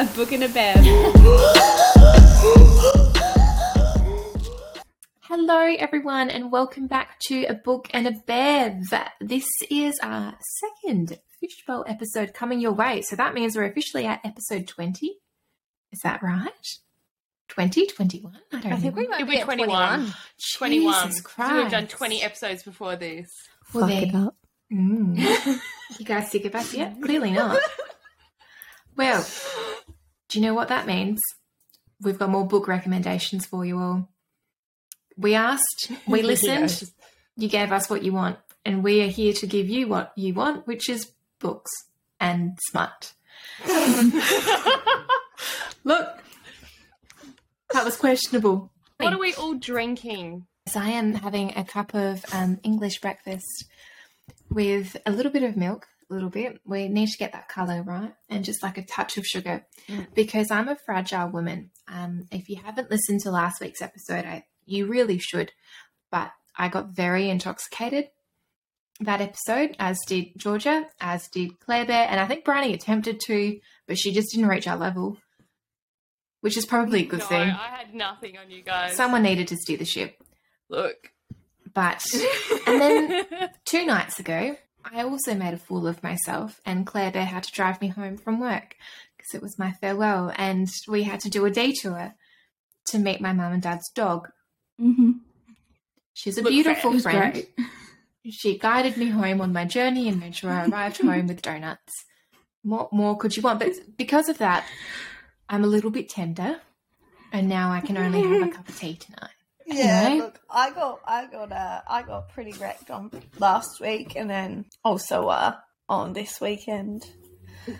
A book and a bev. Hello, everyone, and welcome back to A Book and a Bev. This is our second Fishbowl episode coming your way. So that means we're officially at episode 20. Is that right? 20, 21? I don't I think know. we might It'll be be at 21. 21. Jesus So we've done 20 episodes before this. Well, Fuck it up. Mm. you guys sick of us yet? Clearly not. Well, do you know what that means? We've got more book recommendations for you all. We asked, we listened, Yes. you gave us what you want, and we are here to give you what you want, which is books and smut. Look, that was questionable. What are we all drinking? So I am having a cup of um, English breakfast with a little bit of milk, a little bit. We need to get that colour right, and just like a touch of sugar, because I'm a fragile woman. Um, if you haven't listened to last week's episode, I, you really should. But I got very intoxicated that episode, as did Georgia, as did Claire Bear, and I think Briony attempted to, but she just didn't reach our level, which is probably a good no, thing. I had nothing on you guys. Someone needed to steer the ship. Look. But and then two nights ago, I also made a fool of myself, and Claire Bear had to drive me home from work because it was my farewell, and we had to do a detour to meet my mum and dad's dog. Mm-hmm. She's a Look, beautiful friend. great. She guided me home on my journey and made sure I arrived home with donuts. What more could you want? But because of that, I'm a little bit tender, and now I can only have a cup of tea tonight. Yeah, Anyway. look, I got, I got, uh, I got pretty wrecked on last week, and then also uh, on this weekend.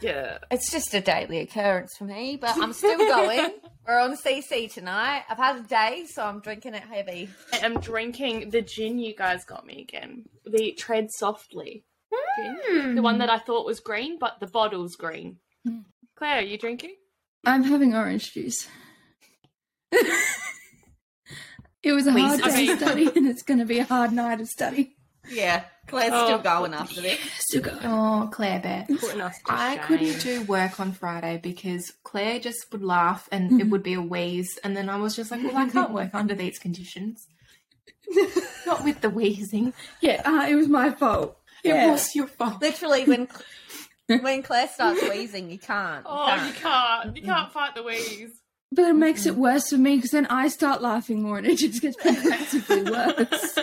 yeah. It's just a daily occurrence for me, but I'm still going. We're on CC tonight. I've had a day, so I'm drinking it heavy. I'm drinking the gin you guys got me again. The Tread Softly gin. Hmm. The one that I thought was green, but the bottle's green. Hmm. Claire, are you drinking? I'm having orange juice. it was a Please. hard I day mean- of study, and it's going to be a hard night of study. Yeah, Claire's Oh. still going after this. Still going. Oh, Claire Bear. Putting us to I shame. couldn't do work on Friday because Claire just would laugh and it would be a wheeze. And then I was just like, well, I can't work under these conditions. Not with the wheezing. Yeah, uh, it was my fault. It Yeah. was your fault. Literally, when when Claire starts wheezing, you can't. You Oh, can't. you can't. You can't fight the wheeze. But it makes it mm-hmm. worse for me because then I start laughing more and it just gets progressively worse.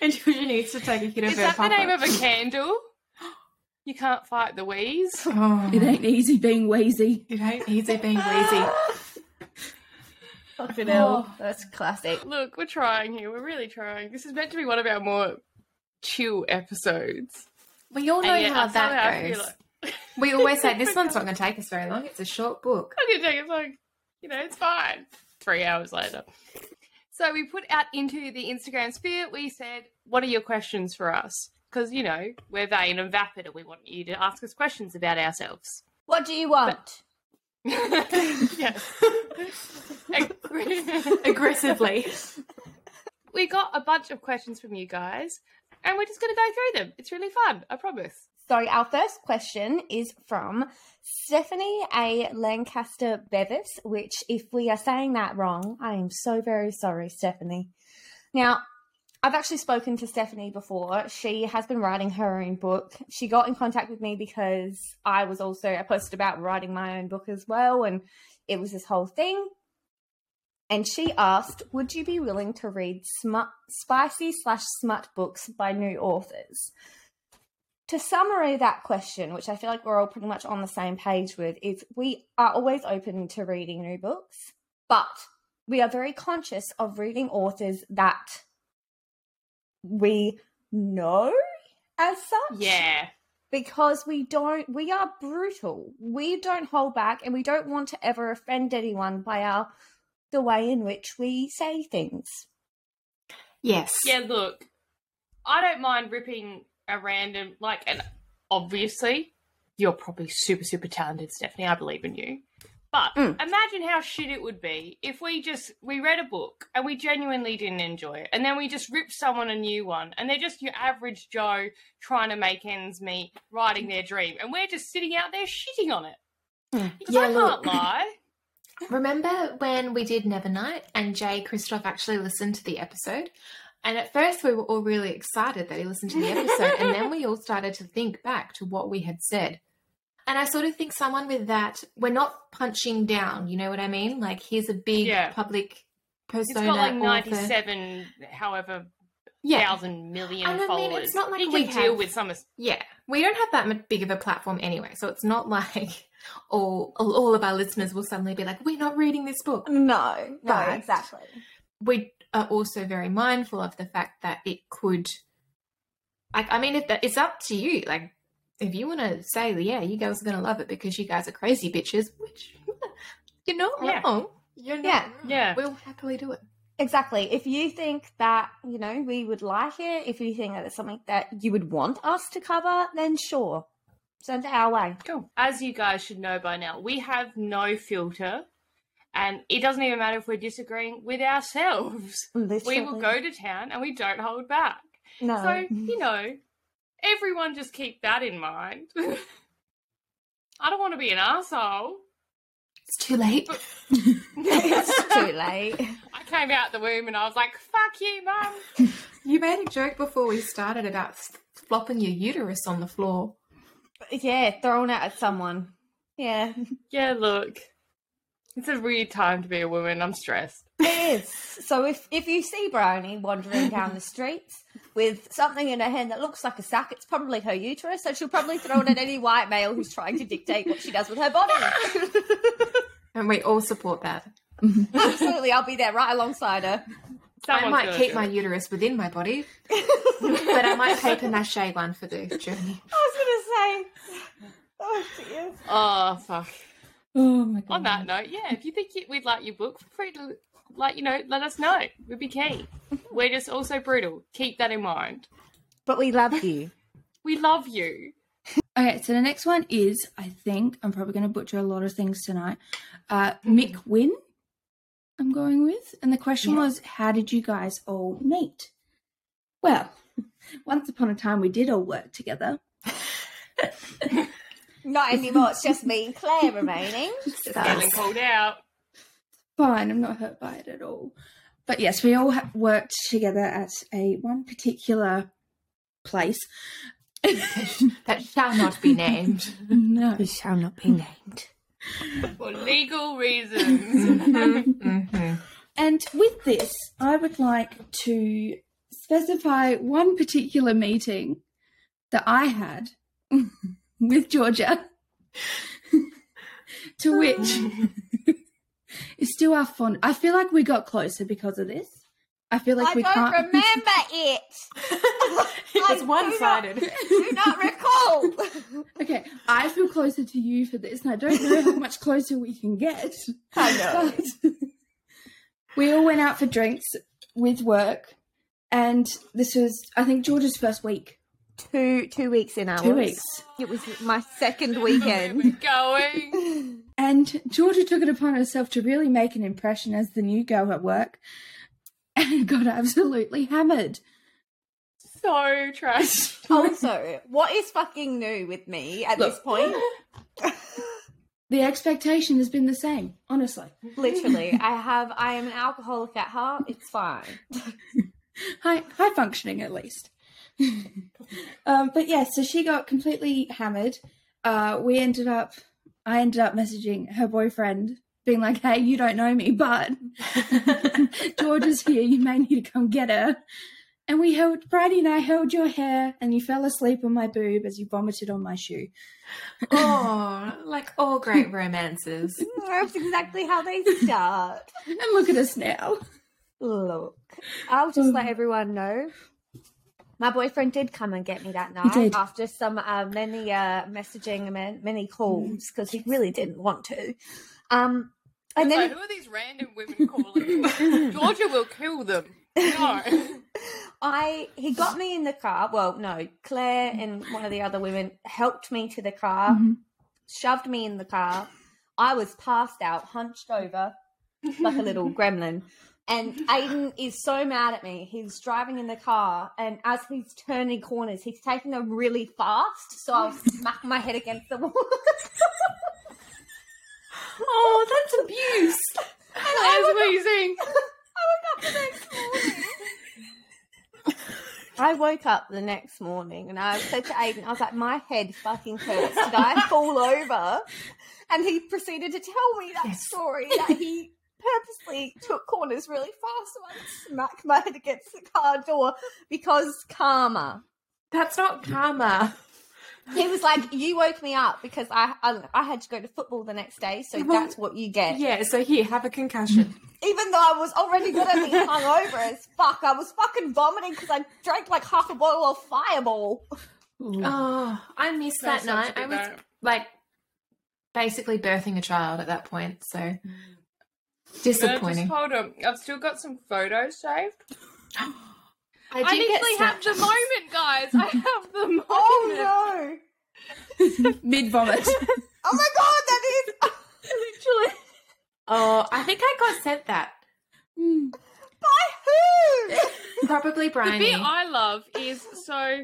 and Georgia needs to take a hit of Is her that the papa. name of a candle? You can't fight the wheeze. Oh, It ain't easy being wheezy. it ain't easy being wheezy. Fucking hell. Oh, that's classic. Look, we're trying here. We're really trying. This is meant to be one of our more chill episodes. We all know yet how that goes. like- We always say this one's not going to take us very long. It's a short book. I'm gonna take it like, you know, it's fine. Three hours later. So we put out into the Instagram sphere, we said, What are your questions for us? Because, you know, we're vain and vapid and we want you to ask us questions about ourselves. What do you want? yes. Aggressively. we got a bunch of questions from you guys, and we're just going to go through them. It's really fun, I promise. So our first question is from Stephanie A. Lancaster Bevis, which, if we are saying that wrong, I am so very sorry, Stephanie. Now, I've actually spoken to Stephanie before. She has been writing her own book. She got in contact with me because I was also I posted about writing my own book as well, and it was this whole thing. And she asked, "Would you be willing to read smut, spicy slash smut books by new authors?" To summary that question, which I feel like we're all pretty much on the same page with, is we are always open to reading new books, but we are very conscious of reading authors that we know as such. Yeah. Because we don't, we are brutal. We don't hold back and we don't want to ever offend anyone by our, the way in which we say things. Yes. Yeah, look, I don't mind ripping a random, like, and obviously, you're probably super, super talented, Stephanie. I believe in you. But Mm. imagine how shit it would be if we just we read a book and we genuinely didn't enjoy it, and then we just ripped someone a new one, and they're just your average Joe trying to make ends meet, writing their dream, and we're just sitting out there shitting on it. 'Cause Yeah, I look. can't lie. Remember when we did Nevernight and Jay Kristoff actually listened to the episode? And at first we were all really excited that he listened to the episode, and then we all started to think back to what we had said. And I sort of think someone with that, we're not punching down, you know what I mean? Like he's a big Yeah. public It's persona. got like author. 97, however, Yeah. thousand million And I mean, it's not like he we can deal with some. Yeah, we don't have that big of a platform anyway, so it's not like all all all of our listeners will suddenly be like, "We're not reading this book." No, no, Right. exactly. We are also very mindful of the fact that it could, like, I mean, if that, it's up to you. Like, if you want to say, "Yeah, you guys are gonna love it because you guys are crazy bitches," which you're not Yeah. wrong. You're not Yeah. wrong. Yeah. we'll happily do it. Exactly. If you think that, you know, we would like it, if you think that it's something that you would want us to cover, then sure. Send it our way. Cool. As you guys should know by now, we have no filter, and it doesn't even matter if we're disagreeing with ourselves. Literally. We will go to town and we don't hold back. No. So, you know, everyone just keep that in mind. I don't want to be an asshole. It's too late. it's too late. I came out the womb and I was like, fuck you, mum. You made a joke before we started about flopping your uterus on the floor. Yeah, throwing it at someone. Yeah, Yeah, look. It's a weird time to be a woman. I'm stressed. it is. So if if you see Brownie wandering down the streets with something in her hand that looks like a sack, it's probably her uterus, and she'll probably throw it at any white male who's trying to dictate what she does with her body. And we all support that. Absolutely, I'll be there right alongside her. I might keep my it. uterus within my body, but I might paper mache one for the journey. I was gonna say. Oh dear. Oh, fuck. Oh my god. On that note, yeah, if you think we'd like your book, feel free to, like, you know, let us know. We'd be keen. We're just also brutal. Keep that in mind. But we love you. We love you. Okay, so the next one is, I think, I'm probably going to butcher a lot of things tonight. Uh, Mick Wynn, I'm going with. And the question was, how did you guys all meet? Well, once upon a time, we did all work together. Not anymore. It's just me and Claire remaining. Feeling called out. Fine, I'm not hurt by it at all. But yes, we all ha- worked together at a one particular place. That shall not be named. no. It shall not be named. For legal reasons. mm-hmm. And with this, I would like to specify one particular meeting that I had with Georgia, to which is still our fond. I feel like we got closer because of this. I feel like I we don't can't. remember it. It was one sided. not- Do not recall. Okay, I feel closer to you for this, and I don't know how much closer we can get. I know. But we all went out for drinks with work, and this was, I think, George's first week. Two two weeks in hours. Two weeks. It was my second weekend. going. And Georgia took it upon herself to really make an impression as the new girl at work and got absolutely hammered. So trash. also, what is fucking new with me at Look. this point? The expectation has been the same, honestly. Literally, I have. I am an alcoholic at heart. It's fine. High, high functioning at least. um, but yeah, so she got completely hammered. Uh, we ended up, I ended up messaging her boyfriend, being like, "Hey, you don't know me, but George is here. You may need to come get her." And we held, Brady and I held your hair, and you fell asleep on my boob as you vomited on my shoe. Oh, like all great romances. That's exactly how they start. And look at us now. Look, I'll just let everyone know. My boyfriend did come and get me that night after some uh, many uh, messaging and many calls because he really didn't want to. Um, and then like, who are these random women calling? Georgia will kill them. No. I he got me in the car. Well, no, Claire and one of the other women helped me to the car, Mhm. shoved me in the car. I was passed out, hunched over like a little gremlin. And Aiden is so mad at me. He's driving in the car, and as he's turning corners, he's taking them really fast. So I'll smack my head against the wall. Oh, that's abuse. Claire's wheezing. I woke up the next morning and I said to Aiden, I was like, my head fucking hurts. Did I fall over? And he proceeded to tell me that Yes. story that he purposely took corners really fast so I would smack my head against the car door because karma. That's not karma. He was like, "You woke me up because I, I I had to go to football the next day, so Well, that's what you get." Yeah, so here, have a concussion. Even though I was already gonna be hungover as fuck, I was fucking vomiting because I drank like half a bottle of Fireball. Oh, I missed that That night. I was bad. like basically birthing a child at that point, so Uh, disappointing. Uh, just hold on. I've still got some photos saved. I I did literally have the moment, guys. I have the oh, moment. Oh no! Mid vomit. Oh my god, that is Literally. Oh, I think I got sent that. Hmm. by who? Probably Brian. The bit I love is so.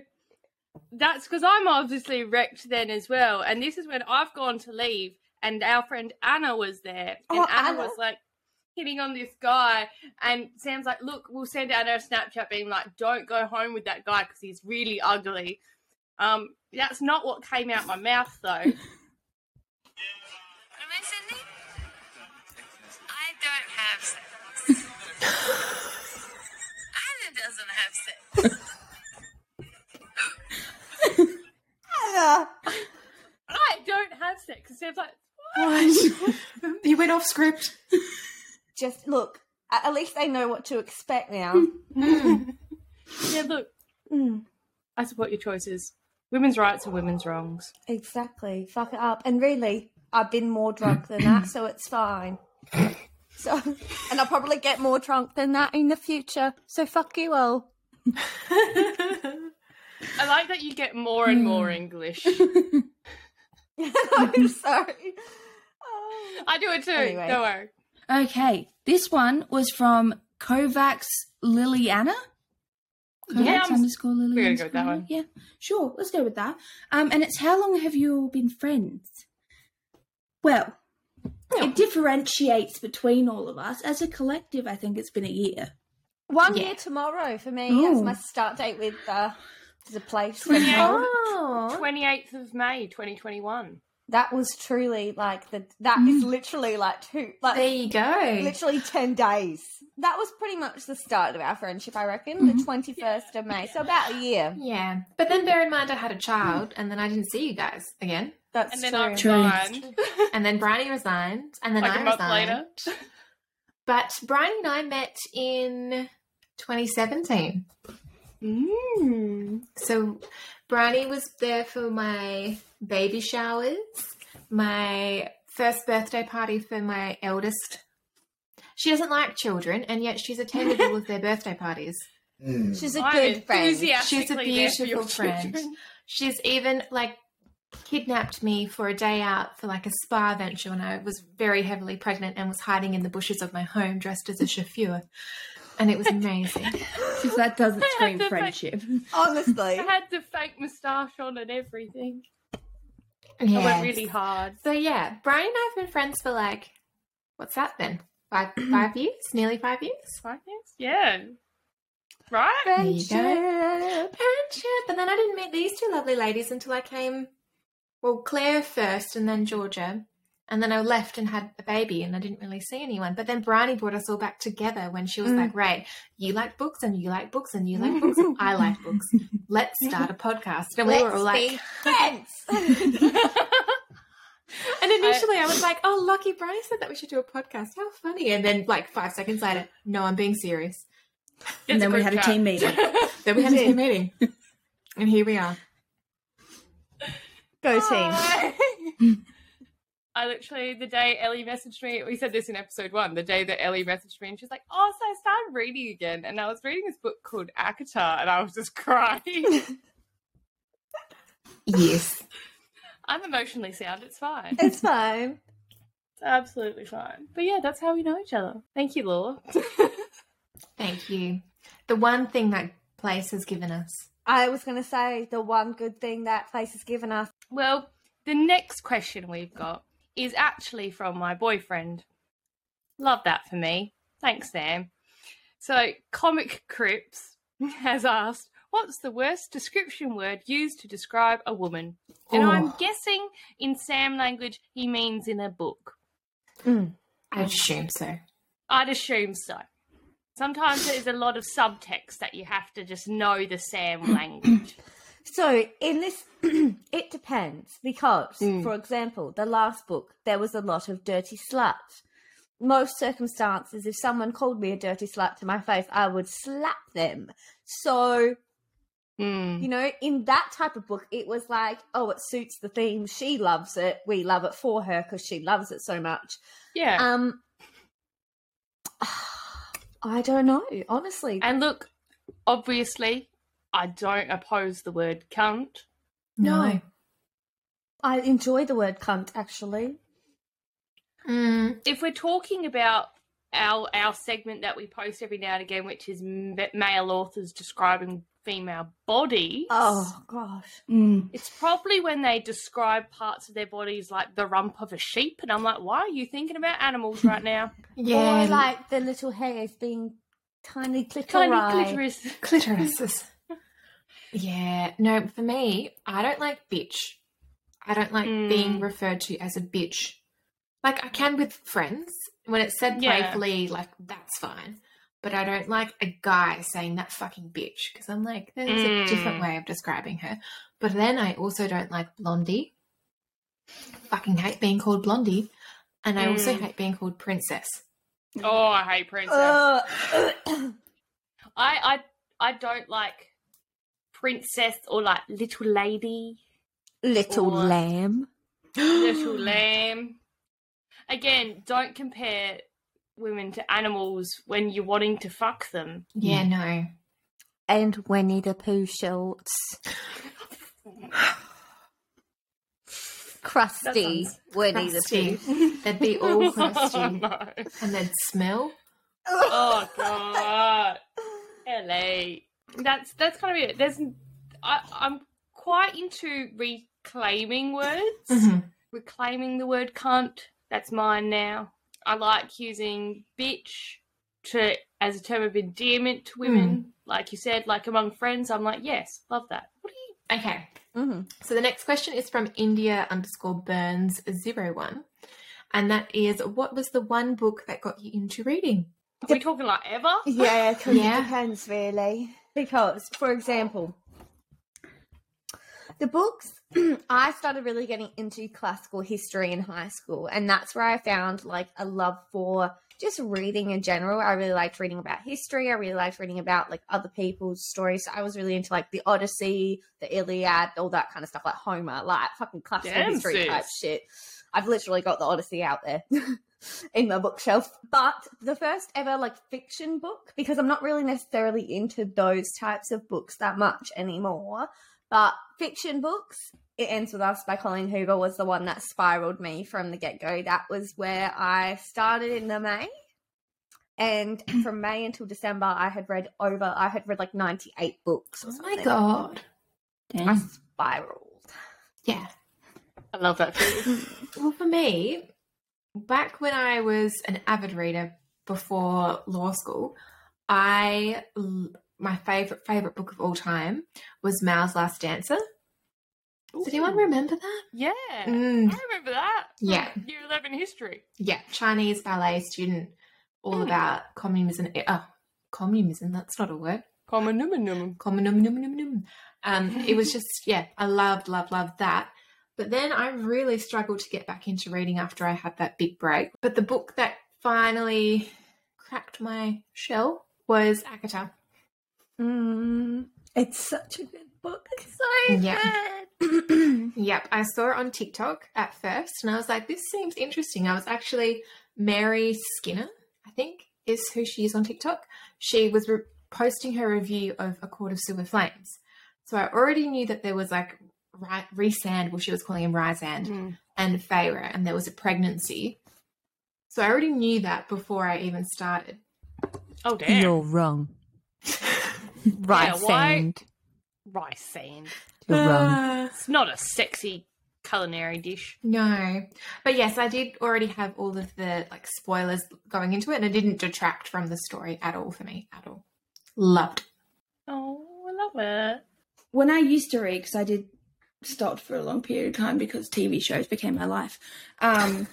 That's because I'm obviously wrecked then as well, and this is when I've gone to leave, and our friend Anna was there, and Oh, Anna, Anna. was like hitting on this guy, and Sam's like, "Look, we'll send Anna a Snapchat being like, don't go home with that guy because he's really ugly." Um, that's not what came out my mouth though. Am I sending? I don't have sex. Anna doesn't have sex. Anna. I don't have sex. And Sam's like, What? he went off script. Just look. At at least they know what to expect now. Mm. "Yeah, look, Mm, I support your choices. Women's rights are women's wrongs." exactly. Fuck it up. And really, I've been more drunk than that, so it's fine. So, and I'll probably get more drunk than that in the future. So fuck you all. I like that you get more and more English. I'm sorry. Oh. I do it too. Anyway. Don't worry. Okay, this one was from Kovacs Liliana. Yeah, Kovacs I'm- underscore Lily. we're gonna go with that one. Yeah, sure. Let's go with that. Um, and it's how long have you all been friends? Well, it differentiates between all of us. As a collective, I think it's been a year. One Yeah. year tomorrow for me. Ooh. That's my start date with uh, the place. Yeah. oh. 28th of May, 2021. That was truly like the. That is literally like two. Like There you go. literally 10 days. That was pretty much the start of our friendship, I reckon, the 21st of May. So about a year. Yeah. But then bear in mind I had a child and then I didn't see you guys again. That's And then true. I resigned And then Briony resigned. And then like I a month resigned. later. But Briony and I met in 2017. Mm. So Briony was there for my baby showers, my first birthday party for my eldest. She doesn't like children, and yet she's attended all of their birthday parties. Hmm. She's a I'm good friend. enthusiastically She's a beautiful your friend. children. She's even like kidnapped me for a day out for like a spa venture when I was very heavily pregnant and was hiding in the bushes of my home dressed as a chauffeur. And it was amazing. Because that doesn't scream to friendship. Honestly. I had the fake moustache on and everything. I Yes. went really hard. So yeah, Brian and I have been friends for like what's that then? Five five years? Nearly five years? Five years? Yeah. Right? There. Friendship. Friendship. And then I didn't meet these two lovely ladies until I came well, Claire first and then Georgia. And then I left and had a baby and I didn't really see anyone. But then Briony brought us all back together when she was Mm. like, Right, you like books and you like books and you like books and I like books. Let's start a podcast. And we were all like be friends. And initially I was like, Oh, lucky Briony said that we should do a podcast. How funny. And then like five seconds later, no, I'm being serious. And It's then we group had a team meeting. Then we had a team meeting. And here we are. Go team. I literally, the day Ellie messaged me, we said this in episode one, the day that Ellie messaged me, and she's like, Oh, so I started reading again. And I was reading this book called ACOTAR, and I was just crying. Yes. I'm emotionally sound, it's fine. It's fine. It's absolutely fine. But yeah, that's how we know each other. Thank you, Laura. Thank you. The one thing that place has given us. I was going to say the one good thing that place has given us. well, the next question we've got is actually from my boyfriend. Love that for me. Thanks, Sam. So, Comic Crips has asked, What's the worst description word used to describe a woman? And I'm Oh. guessing in Sam language he means in a book. Mm. I'd assume so. I'd assume so. Sometimes there's a lot of subtext that you have to just know the Sam language. So in this, it depends because, Mm. for example, the last book there was a lot of dirty slut. Most circumstances, if someone called me a dirty slut to my face, I would slap them. So Mm. you know, in that type of book, it was like, oh, it suits the theme. She loves it. We love it for her because she loves it so much. Yeah. Um, I don't know, honestly. and look, obviously, I don't oppose the word cunt. No. I enjoy the word cunt, actually. Mm, If we're talking about our our segment that we post every now and again, which is male authors describing female bodies, Oh gosh. Mm. it's probably when they describe parts of their bodies like the rump of a sheep, and I'm like, why are you thinking about animals right now? yeah. Or like the little hairs being tiny clitoris. Tiny clitoris. clitorises. Yeah. No, for me, I don't like bitch. I don't like Mm. being referred to as a bitch. Like I can with friends. When it's said Yeah. playfully, like that's fine. But I don't like a guy saying that fucking bitch because I'm like, there's a different Mm. way of describing her. But then I also don't like blondie. Fucking hate being called blondie. And I also Mm. hate being called princess. Oh, I hate princess. Uh, I, I I don't like princess or like little lady, little Or- lamb. little lamb. Again, don't compare women to animals when you're wanting to fuck them. Yeah, no. And Winnie the Pooh shorts. Crusty sounds Winnie the crusty. Pooh. They'd be all Oh, crusty no. and they'd smell. Oh god. LA. That's that's kind of it. There's I, I'm quite into reclaiming words. Mhm. Reclaiming the word cunt. That's mine now. I like using bitch to as a term of endearment to women. Like you said, like among friends, I'm like, yes, love that. What do you Okay. Mhm. So the next question is from India underscore Burns zero one, and that is, what was the one book that got you into reading? are we talking like ever? Yeah, 'cause Yeah. it depends really. Because, for example, the books I started really getting into classical history in high school, and that's where I found like a love for just reading in general. I really liked reading about history. I really liked reading about like other people's stories. So I was really into like the Odyssey, the Iliad, all that kind of stuff, like Homer, like fucking classical Damn, history type shit. I've literally got the Odyssey out there. in my bookshelf. But the first ever like fiction book, because I'm not really necessarily into those types of books that much anymore. But fiction books, It Ends With Us by Colleen Hoover was the one that spiraled me from the get go. That was where I started in the May. And from May until December, I had read over, I had read like 98 books. Or Oh my something. god. I spiraled. Yeah. I love that. Well, for me, back when I was an avid reader before law school, I my favorite favorite book of all time was Mao's Last Dancer. Does anyone remember that? Yeah. Mm. I remember that. Yeah. Year 11 history. Yeah, Chinese ballet student, all about communism. Oh, communism. That's not a word. Num. Communism. Um, it was just yeah, I loved, loved, loved that. But then I really struggled to get back into reading after I had that big break. But the book that finally cracked my shell was ACOTAR. Mm, it's such a good book. It's so Yeah. good. Yep, I saw it on TikTok at first, and I was like, "This seems interesting." I was actually Mary Skinner, I think, is who she is on TikTok. She was re- posting her review of A Court of Silver Flames, so I already knew that there was like Ry- Rhysand, well, she was calling him Rysand, Mm. and Feyre, and there was a pregnancy. So I already knew that before I even started. Oh, damn. You're wrong. right Yeah, why- sand. Rice sand. You're wrong. It's not a sexy culinary dish. No, but yes, I did already have all of the like spoilers going into it, and it didn't detract from the story at all for me at all. Loved. Oh, I love it. when I used to read, because I did stopped for a long period of time because TV shows became my life. Um,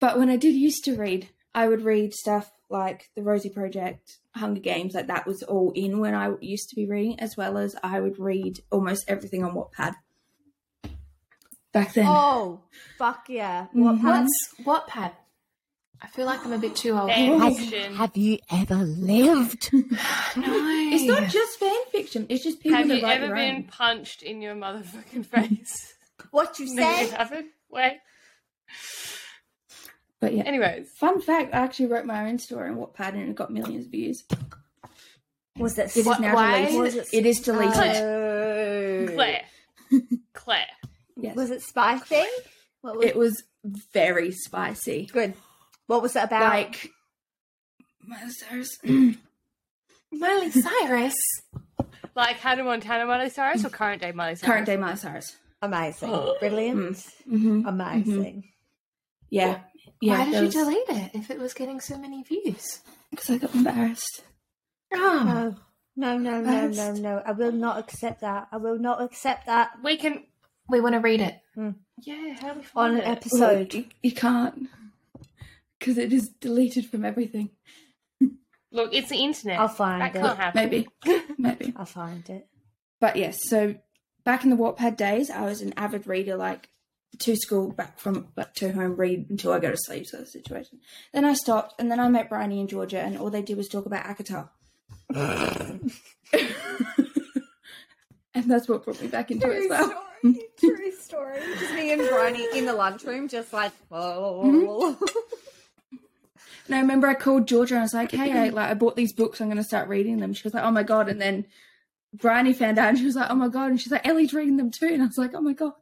but when I did used to read, I would read stuff like The Rosie Project, Hunger Games, like that was all in when I used to be reading, as well as I would read almost everything on Wattpad back then. Oh, fuck yeah. What part? What's Wattpad? I feel like I'm a bit too old. Fan fiction. have you ever lived? no, It's not just fan fiction; it's just people Have you ever been own. punched in your motherfucking face? what you no, you said? haven't. Wait. But yeah, Anyways, fun fact: I actually wrote my own story on Wattpad and it got millions of views. Was it? It is What- now why deleted. was it- it is deleted. Oh. Claire. Claire. yes. Was it spicy? What was It was very spicy. good? What was it about? Like, Miley Cyrus. Miley Cyrus. Like Hannah Montana Miley Cyrus or current day Miley Cyrus? current day Miley Cyrus. amazing, brilliant, mm. mm-hmm. mm-hmm. amazing. Yeah, yeah. Why did there you was- delete it if it was getting so many views? Because I got embarrassed. Oh, No, no, no, no, no, no. I will not accept that. I will not accept that We can. we want to read it. Hmm. Yeah, how do we on an it? episode. you, you can't because it is deleted from everything. Look, it's the internet. I'll find that it. can't happen. Maybe, maybe. I'll find it. But yes, so back in the Wattpad days, I was an avid reader, like to school, back from back to home, read until I go to sleep, sort of situation. Then I stopped, and then I met Briony in Georgia, and all they did was talk about ACOTAR. and that's what brought me back into it as well. True story. Just me and Briony in the lunchroom, just like, oh. And I remember I called Georgia and I was like, "Hey, I, like I bought these books. I'm going to start reading them." She was like, "Oh my god!" And then Briony found out, and she was like, "Oh my god!" And she's like, "Ellie's reading them too." And I was like, "Oh my god!"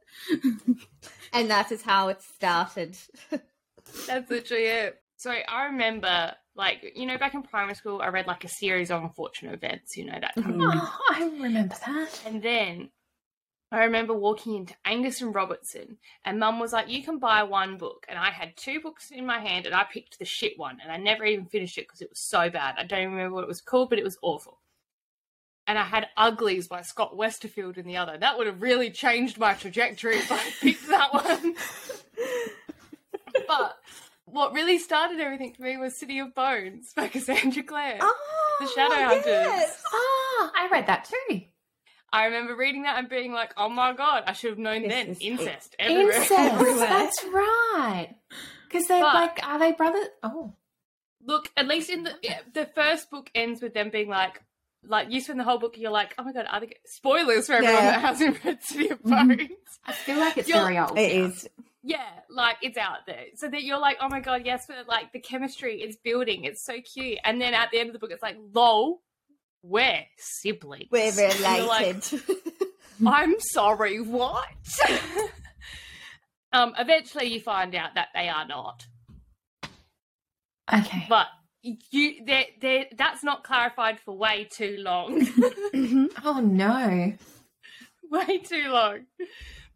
and that is how it started. That's literally it. So I remember, like, you know, back in primary school, I read like a series of unfortunate events, you know, that kind of Mhm. Oh, I remember that. And then I remember walking into Angus and Robertson, and Mum was like, "You can buy one book." And I had two books in my hand, and I picked the shit one, and I never even finished it because it was so bad. I don't even remember what it was called, but it was awful. And I had Uglies by Scott Westerfeld in the other. That would have really changed my trajectory if I picked that one. but what really started everything for me was City of Bones by Cassandra Clare. Oh, The Shadowhunters. Oh, I read that too. I remember reading that and being like, "Oh my god, I should have known This then." is- Incest everywhere. Incest. Everywhere. That's right. Because they're But- like, are they brothers? Oh, Look, at least in the yeah, the first book ends with them being like, like you spend the whole book, you're like, "Oh my god, are they spoilers for everyone Yeah. that hasn't read City of. Bones?" I feel like it's You're- very old. It now. is. Yeah, like it's out there, so that you're like, "Oh my god, yes!" But like the chemistry is building, it's so cute, and then at the end of the book, it's like, "Lol, we're siblings." We're And you're like, related. I'm sorry, what? um, eventually you find out that they are not. Okay. But you they they that's not clarified for way too long. Oh no. way too long.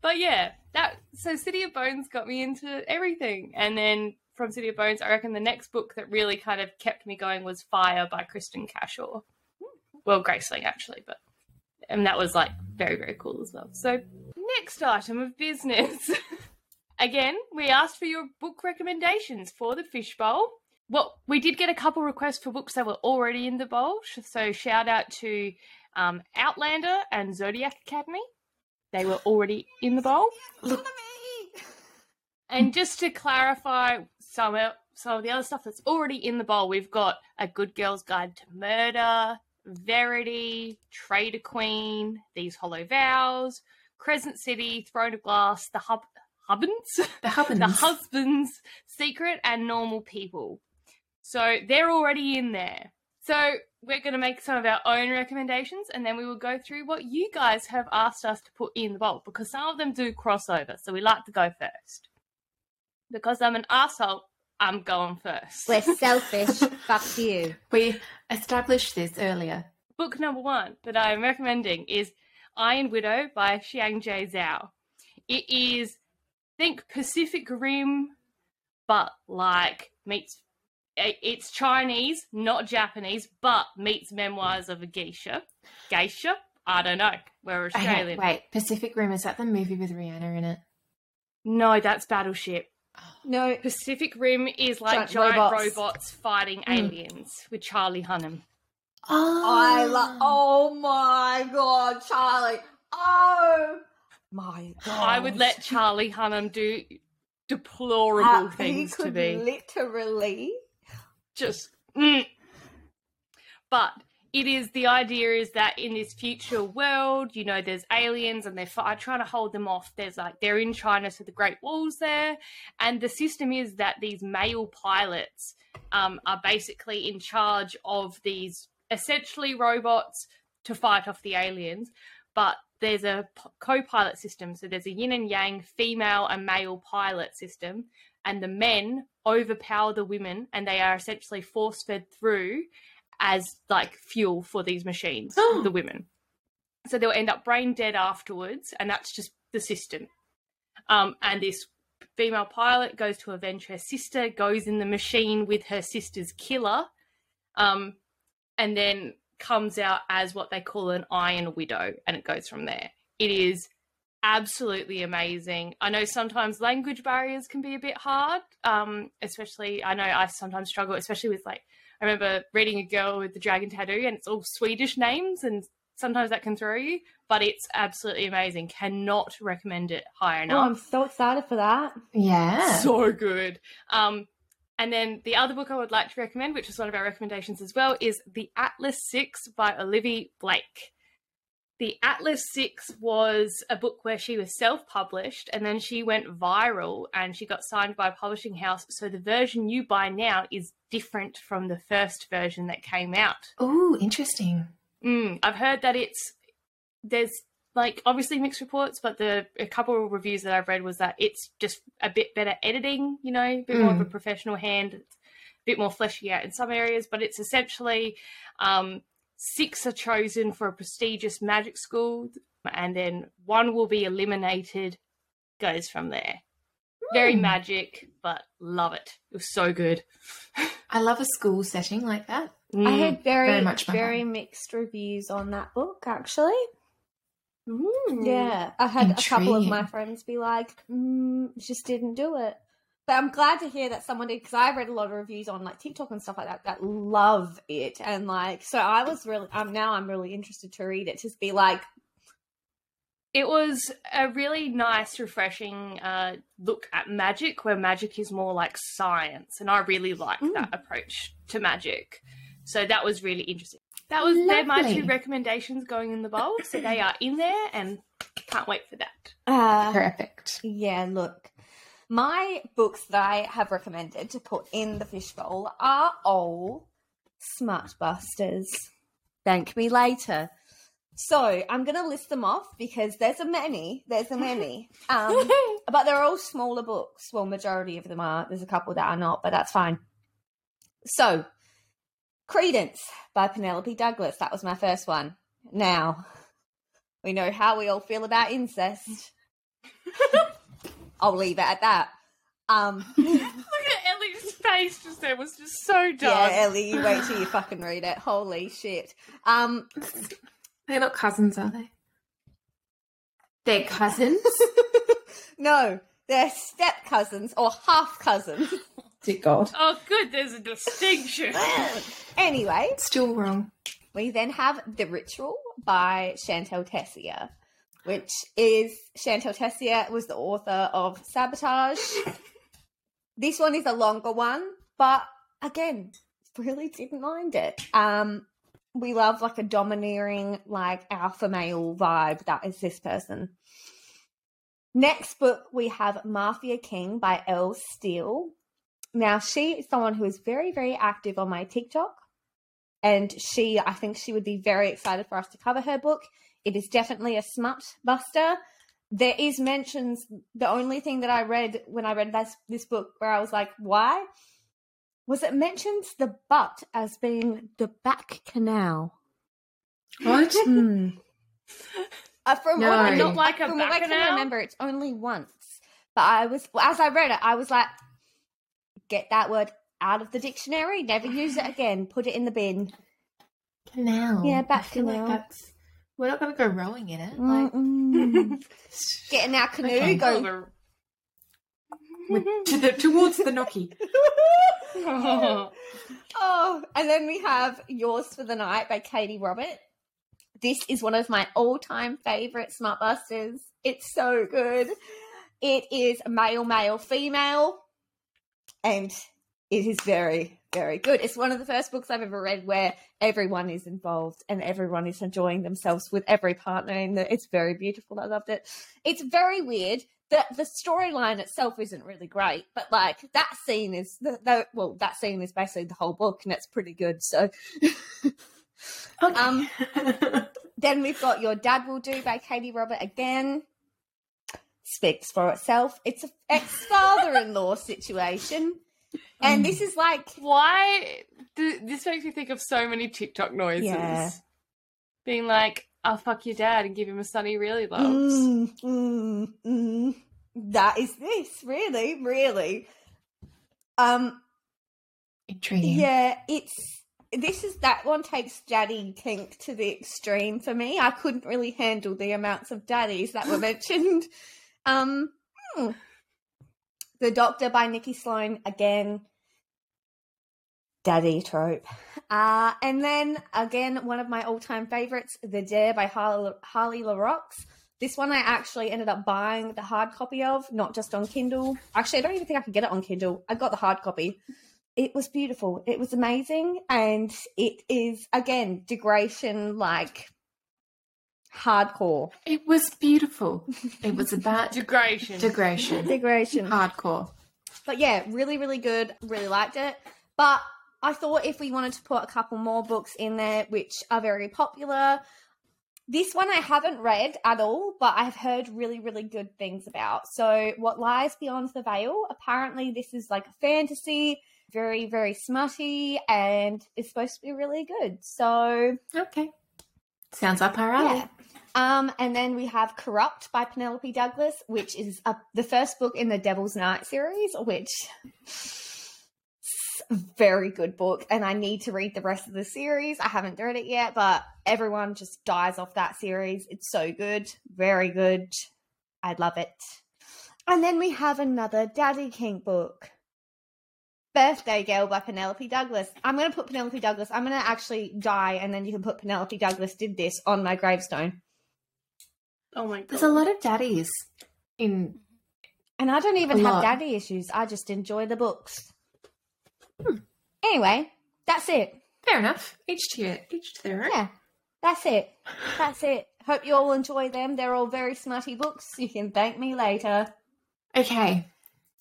But yeah, that so City of Bones got me into everything. And then from City of Bones, I reckon the next book that really kind of kept me going was Fire by Kristin Cashore. Well, Graceling actually, but and that was like very, very cool as well. So next item of business. Again, we asked for your book recommendations for the fishbowl. Well, we did get a couple requests for books that were already in the bowl. So shout out to um, Outlander and Zodiac Academy. They were already in the bowl. And just to clarify some of, some of the other stuff that's already in the bowl, we've got A Good Girl's Guide to Murder, Verity, Traitor Queen, These Hollow Vows, Crescent City, Throne of Glass, The Hub Hubbins, The Hubbins. The Husband's Secret, and Normal People. So they're already in there. So we're going to make some of our own recommendations and then we will go through what you guys have asked us to put in the bowl because some of them do cross over. So we like to go first. Because I'm an asshole, I'm going first. We're selfish. Fuck you. we established this earlier. Book number one that I'm recommending is Iron Widow by Xiran Jay Zhao. It is think Pacific Rim, but like meets it's Chinese, not Japanese, but meets Memoirs of a Geisha. Geisha? I don't know. We're Okay, Australian. wait, Pacific Rim is that the movie with Rihanna in it? No, that's Battleship. No, Pacific Rim is like Giant giant, robots. robots. fighting aliens with Charlie Hunnam. Oh, I love. Oh my god, Charlie! Oh my god! I would let Charlie Hunnam do deplorable Uh, things he to could be. literally. just mm. but it is the idea is that in this future world you know there's aliens and they're trying to hold them off. There's like they're in china so the great walls there. And the system is that these male pilots um, are basically in charge of these essentially robots to fight off the aliens. But there's a co-pilot system. So there's a yin and yang female and male pilot system. And the men overpower the women and they are essentially force fed through as like fuel for these machines the women. So they'll end up brain dead afterwards and that's just the system. Um, and this female pilot goes to avenge her sister goes in the machine with her sister's killer um, and then comes out as what they call an iron widow and it goes from there. It is absolutely amazing. I know sometimes language barriers can be a bit hard, um, especially I know I sometimes struggle, especially with like I remember reading a girl with the dragon tattoo and it's all Swedish names and sometimes that can throw you, but it's absolutely amazing. Cannot recommend it high Oh, I'm so excited for that. yeah. so good. Um, and then the other book I would like to recommend, which is one of our recommendations as well, is The Atlas Six by Olivia Blake. The Atlas Six was a book where she was self published and then she went viral and she got signed by a publishing house. So the version you buy now is different from the first version that came out. Oh, interesting. Mm, I've heard that it's there's like obviously mixed reports, but the a couple of reviews that I've read was that it's just a bit better editing, you know, a bit more of a professional hand, a bit more fleshy out in some areas, but it's essentially um, six are chosen for a prestigious magic school, and then one will be eliminated. Goes from there. Very Hmm. magic, but love it. It was so good. I love a school setting like that. I Mm. had very, very much very vibe. mixed reviews on that book, actually. Ooh. Yeah, I had a couple of my friends be like, mm, "Just didn't do it." But I'm glad to hear that someone did because I read a lot of reviews on like TikTok and stuff like that that love it, and like, so I was really, um, now I'm really interested to read it. Just be like, it was a really nice, refreshing uh, look at magic, where magic is more like science, and I really like that approach to magic. So that was really interesting. That was they're my two recommendations going in the bowl, so they are in there, and can't wait for that. uh, Perfect. Yeah, look. My books that I have recommended to put in the fishbowl are all Smut Busters. Thank me later. So I'm going to list them off because there's a many. There's a many. Um, but they're all smaller books. Well, majority of them are. There's a couple that are not, but that's fine. So, Credence by Penelope Douglas. That was my first one. Now, we know how we all feel about incest. I'll leave it at that. Um, Look at Ellie's face just there was just so yeah. Ellie, you wait till you fucking read it. Holy shit. Um, They're not cousins, are they? They're cousins? no, they're step cousins or half cousins. Dear God. Oh, good. There's a distinction. anyway, Still wrong. we then have The Ritual by Shantel Tessier, which is Shantel Tessier was the author of Sabotage. this one is a longer one, but again, really didn't mind it. Um, we love like a domineering, like alpha male vibe. That is this person. Next book, we have Mafia King by Elle Steele. Now, she is someone who is very, very active on my TikTok. And she, I think she would be very excited for us to cover her book. It is definitely a smut buster. There is mentions, the only thing that I read when I read this, this book where I was like, why? Was it mentions the butt as being the back canal. What? Hmm. Uh, from No. what I, Not like a from what I can bacchanal? remember, it's only once. But I was, as I read it, I was like, get that word out of the dictionary, never use it again, put it in the bin. Canal. Yeah, I back feel canal. Like that's, we're not going to go rowing in it. Like, get in our canoe, Okay. go. with- to the, towards the Noki. Oh, and then we have Yours for the Night by Katee Robert. This is one of my all time favorite Smut Busters. It's so good. It is male, male, female, and it is very, very good. It's one of the first books I've ever read where everyone is involved and everyone is enjoying themselves with every partner in it. It's very beautiful. I loved it. It's very weird. The, the storyline itself isn't really great, but like that scene is the, the well, that scene is basically the whole book, and it's pretty good. So, Um, then we've got Your Dad Will Do by Katee Robert again. Speaks for itself. It's a ex father in law situation. And this is like, Why? th- This makes me think of so many TikTok noises. Yeah. Being like, I'll fuck your dad and give him a son he really loves. mm, mm, mm. that is this, really, really. Um, Intriguing. Yeah, it's this is that one takes daddy kink to the extreme for me. I couldn't really handle the amounts of daddies that were mentioned. Um, hmm. The Doctor by Nikki Sloan again. Daddy trope. Uh, and then again, one of my all-time favorites, The Dare by Harley, Harley Laroux. This one I actually ended up buying the hard copy of, not just on Kindle. Actually, I don't even think I could get it on Kindle. I got the hard copy it was beautiful. It was amazing. And it is, again, degradation like hardcore. It was beautiful. It was about Degradation. degradation. Degradation. Hardcore. But yeah, really, really good. Really liked it. But I thought if we wanted to put a couple more books in there, which are very popular, this one I haven't read at all, but I've heard really, really good things about. So, What Lies Beyond the Veil, apparently, this is like a fantasy, very, very smutty, and it's supposed to be really good. So, Okay. Sounds up our alley. yeah. Um, and then we have Corrupt by Penelope Douglas, which is uh, the first book in the Devil's Night series, which a very good book. And I need to read the rest of the series. I haven't read it yet, but everyone just dies off that series. It's so good, very good. I love it. And then we have another Daddy King book. Birthday Girl by Penelope Douglas. I'm going to put Penelope Douglas. I'm going to actually die, and then you can put Penelope Douglas did this on my gravestone. oh my god. There's a lot of daddies in. And I don't even have lot. daddy issues. I just enjoy the books. Hmm. Anyway, that's it. Fair enough. Each to your, each to their own. Yeah, that's it. That's it. Hope you all enjoy them. They're all very smutty books. You can thank me later. Okay.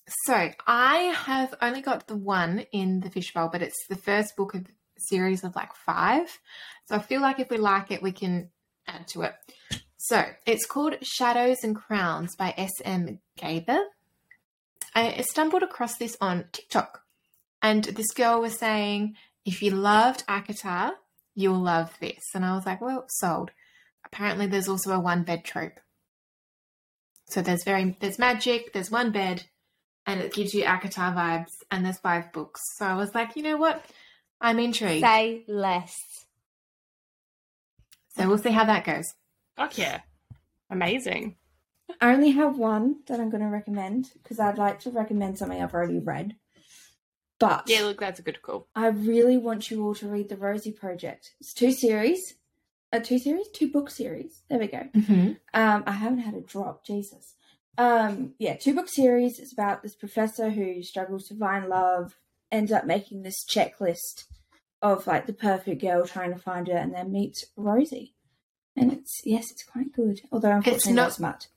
So I have only got the one in the fishbowl, but it's the first book of a series of like five. So I feel like if we like it, we can add to it. So it's called Shadows and Crowns by S.M. Gaither. I stumbled across this on TikTok, and this girl was saying, if you loved ACOTAR, you'll love this. And I was like, well, sold. Apparently, there's also a one bed trope. So there's very there's magic, there's one bed, and it gives you ACOTAR vibes, and there's five books. So I was like, you know what? I'm intrigued. Say less. So we'll see how that goes. Fuck yeah. Amazing. I only have one that I'm going to recommend because I'd like to recommend something I've already read. But Yeah, look, that's a good call. I really want you all to read the Rosie Project. It's two series, a two series, two book series. There we go. Mm-hmm. Um, I haven't had a drop, Jesus. Um, yeah, two book series. It's about this professor who struggles to find love, ends up making this checklist of like the perfect girl trying to find her, and then meets Rosie. And it's yes, it's quite good. Although unfortunately not- not smart.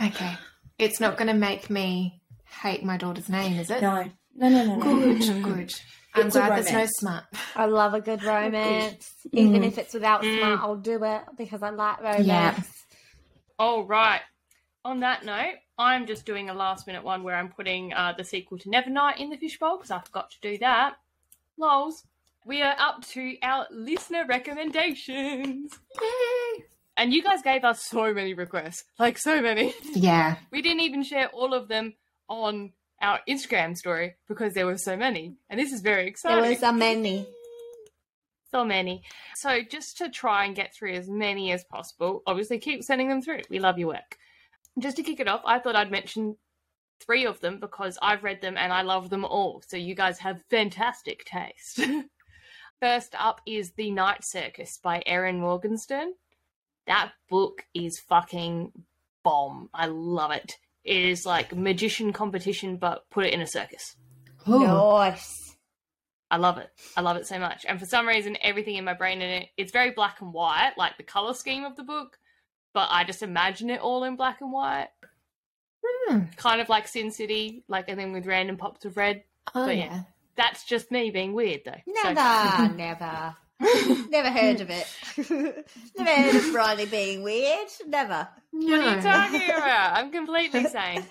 Okay. It's not going to make me hate my daughter's name, is it? No, no, no, no, no. Good, good. I'm It's a glad there's no smart. I love a good romance. Even Mm. if it's without Mm. smart, I'll do it because I like romance. Yeah. All right. On that note, I'm just doing a last minute one where I'm putting uh, the sequel to Nevernight in the fishbowl because I forgot to do that. Lols. We are up to our listener recommendations. Yay! And you guys gave us so many requests, like so many. Yeah. We didn't even share all of them on our Instagram story because there were so many. And this is very exciting. There exciting. so many. so many. So just to try and get through as many as possible, obviously keep sending them through. We love your work. Just to kick it off, I thought I'd mention three of them because I've read them and I love them all. So you guys have fantastic taste. First up is The Night Circus by Erin Morgenstern. That book is fucking bomb. I love it. It is like magician competition, but put it in a circus. Ooh. Nice. I love it. I love it so much. And for some reason, everything in my brain in it, it's very black and white, like the color scheme of the book, but I just imagine it all in black and white. Hmm. Kind of like Sin City, like, and then with random pops of red. Oh, But yeah. yeah. That's just me being weird, though. So- Never, never. Never heard of it. Never heard of Briony being weird. Never. What are you talking about? I'm completely saying.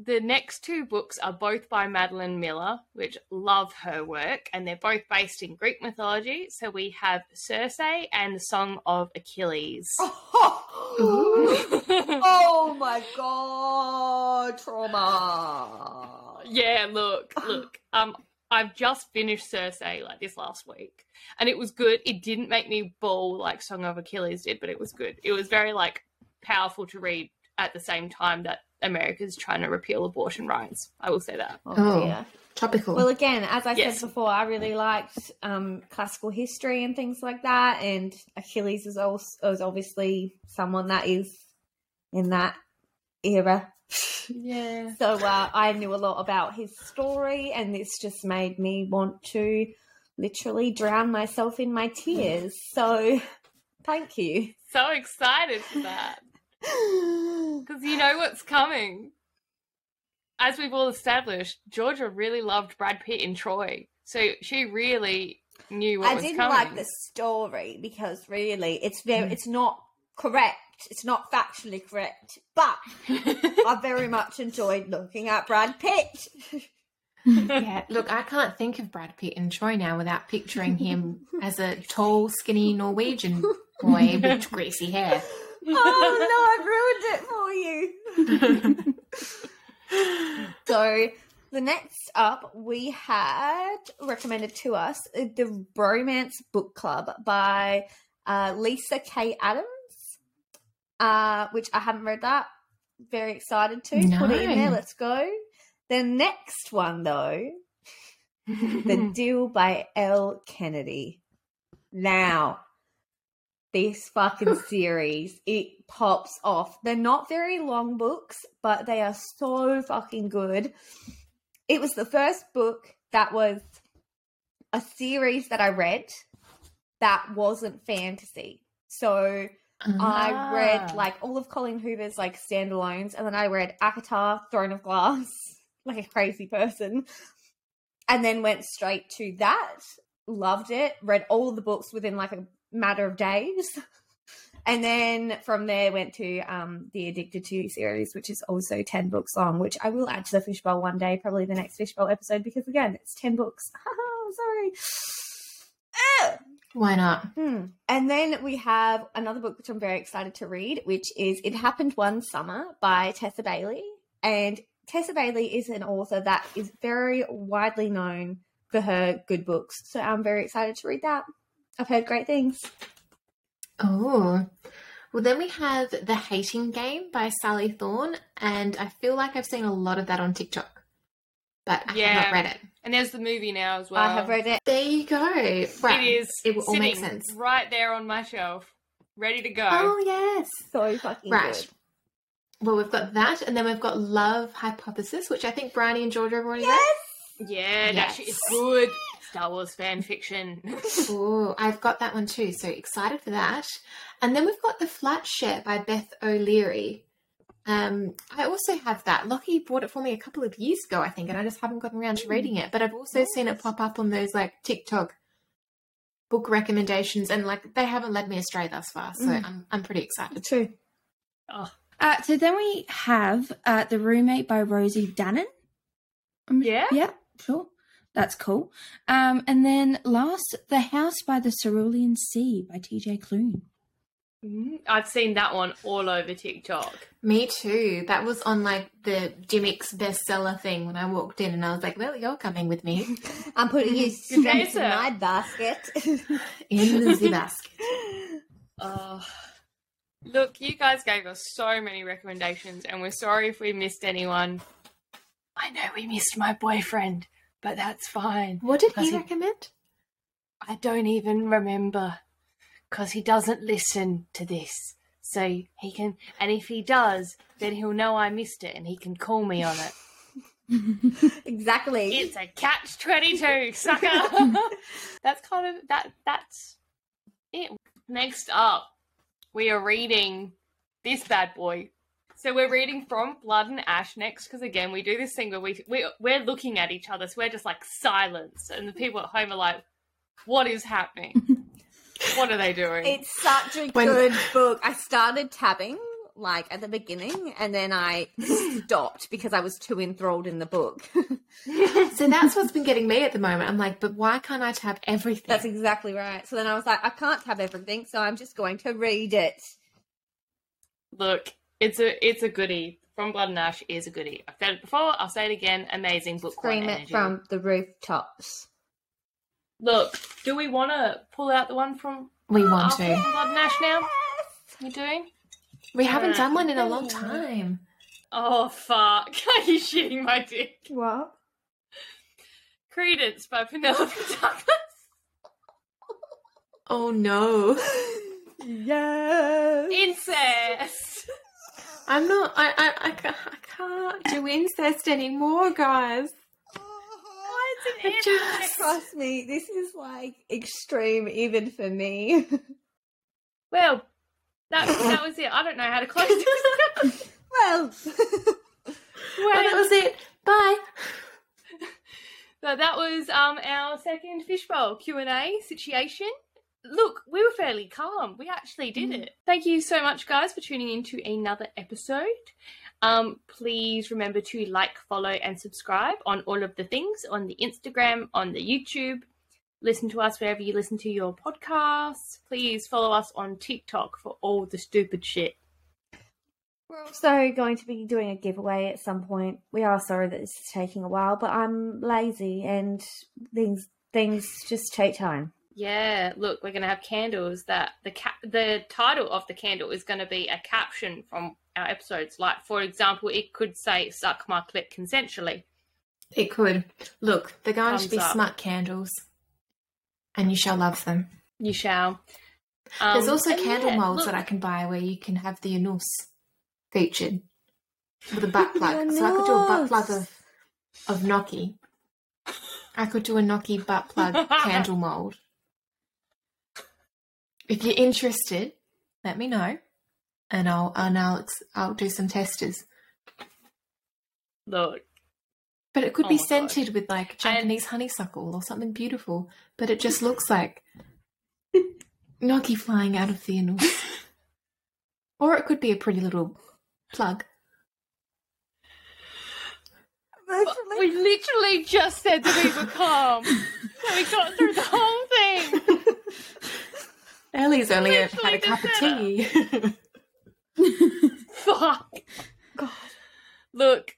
The next two books are both by Madeline Miller, which love her work, and they're both based in Greek mythology. So we have Circe and the Song of Achilles. oh my god, trauma. yeah, look, look. Um, I've just finished Circe like this last week, and it was good. It didn't make me bawl like Song of Achilles did, but it was good. It was very like powerful to read at the same time that America's trying to repeal abortion rights. I will say that. Oh, Oh. dear. Topical. Well, again, as I Yes. said before, I really liked um, classical history and things like that. And Achilles is also is obviously someone that is in that era. Yeah. So uh, I knew a lot about his story, and this just made me want to literally drown myself in my tears. So, thank you. So excited for that. Because you know what's coming. As we've all established, Georgia really loved Brad Pitt in Troy. So she really knew what I was coming. I didn't like the story because really, it's very, Mm. it's not correct. It's not factually correct, but I very much enjoyed looking at Brad Pitt. yeah, look, I can't think of Brad Pitt in Troy now without picturing him as a tall, skinny Norwegian boy with greasy hair. Oh no, I've ruined it for you. so the next up we had recommended to us uh, the Bromance Book Club by uh, Lyssa Kay Adams, uh, which I haven't read that. Very excited to put it in there. Let's go. The next one though, The Deal by Elle Kennedy. Now, this fucking series, it pops off. They're not very long books, but they are so fucking good. It was the first book that was a series that I read that wasn't fantasy. So I Ah. read like all of Colleen Hoover's like standalones, and then I read ACOTAR, Throne of Glass, like a crazy person, and then went straight to that. Loved it. Read all of the books within like a matter of days, and then from there went to um the Addicted to series, which is also ten books long. Which I will add to the fishbowl one day, probably the next fishbowl episode, because again, it's ten books. Sorry. Why not? Hmm. And then we have another book which I'm very excited to read, which is It Happened One Summer by Tessa Bailey. And Tessa Bailey is an author that is very widely known for her good books. So I'm very excited to read that. I've heard great things. Oh. Well, then we have The Hating Game by Sally Thorne, and I feel like I've seen a lot of that on TikTok, but I have Yeah. not read it. and there's the movie now as well. I have read it. There you go. Right. It is It will all make sense. right there on my shelf, ready to go. Oh, yes. So fucking Right. good. Well, we've got that, and then we've got Love Hypothesis, which I think Briony and Georgia have already yes! read. Yeah, that Yes. shit is good. Star Wars fan fiction. read. Oh, I've got that one too, so excited for that. And then we've got The Flat Share by Beth O'Leary. Um, I also have that. Lockie bought it for me a couple of years ago, I think, and I just haven't gotten around to reading it. But I've also seen it pop up on those like TikTok book recommendations, and like they haven't led me astray thus far. So Mm. I'm I'm pretty excited. True. oh, Uh, so then we have uh, The Roommate by Rosie Danan. Um, Yeah? Yeah, sure. That's cool. Um, and then last, The House by the Cerulean Sea by TJ Clune. Mhm. I've seen that one all over TikTok. Me too. That was on like the Jimmy's bestseller thing when I walked in, and I was like, "Well, you're coming with me I'm putting you day, straight in my basket. in the zip basket." Oh. Look, you guys gave us so many recommendations, and we're sorry if we missed anyone. I know we missed my boyfriend, but that's fine. What did he recommend? I don't even remember because he doesn't listen to this. So he can, and if he does, then he'll know I missed it and he can call me on it. exactly. It's a catch 22, sucker. that's kind of, that. that's it. Next up, we are reading this bad boy. So we're reading from Blood and Ash next because again we do this thing where we, we we're looking at each other, so we're just like silence, and the people at home are like, "What is happening? what are they doing?" It's such a When- good book. I started tabbing like at the beginning and then I stopped because I was too enthralled in the book. So that's what's been getting me at the moment. I'm like, but why can't I tab everything? That's exactly right. So then I was like, I can't tab everything, so I'm just going to read it. Look, it's a it's a goodie. From Blood and Ash is a goodie. I've said it before. I'll say it again. Amazing book. one Scream it energy. from the rooftops. Look, do we want to pull out the one from we want to. from Blood and Ash now? You doing? We haven't done one in a long time. Oh fuck! Are you shitting my dick? What? Credence by Penelope Douglas. Oh no. Yes. Incest. I'm not. I. I. I, ca- I can't do incest anymore, guys. Why is it just- Trust me, this is like extreme even for me. Well, that that was it. I don't know how to close this. well, Oh, that was it. Bye. So that was um our second fishbowl Q and A situation. Look, we were fairly calm. We actually did it. Thank you so much, guys, for tuning in to another episode. Um, please remember to like, follow, and subscribe on all of the things on the Instagram, on the YouTube. Listen to us wherever you listen to your podcasts. Please follow us on TikTok for all the stupid shit. we're also going to be doing a giveaway at some point. We are sorry that this is taking a while, but I'm lazy and things things just take time. Yeah, look, we're going to have candles that the ca- the title of the candle is going to be a caption from our episodes. Like, for example, it could say "suck my clit consensually." It could. Look, they're going Thumbs to be up. smart candles, and you shall love them. You shall. There's Um, also candle yeah, molds look- that I can buy where you can have the anus featured with a butt plug. so I could do a butt plug of of gnocchi. I could do a gnocchi butt plug candle mold. If you're interested, let me know, and I'll and I'll I'll do some testers. Look, But it could Oh be my God. scented with like Japanese honeysuckle or something beautiful. But it just looks like gnocchi flying out of the anus. or it could be a pretty little plug. we literally just said that we were calm, so we got through the whole thing. Ellie's only had a cup of tea. Fuck. God. Look,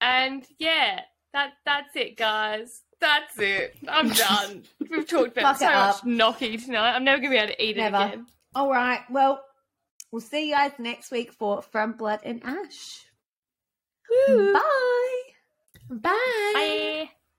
and yeah, that that's it, guys. That's it. I'm done. We've talked about Fuck so it much up. gnocchi tonight. I'm never gonna be able to eat Never. it again. All right. Well, we'll see you guys next week for From Blood and Ash. Woo. Bye. Bye. Bye.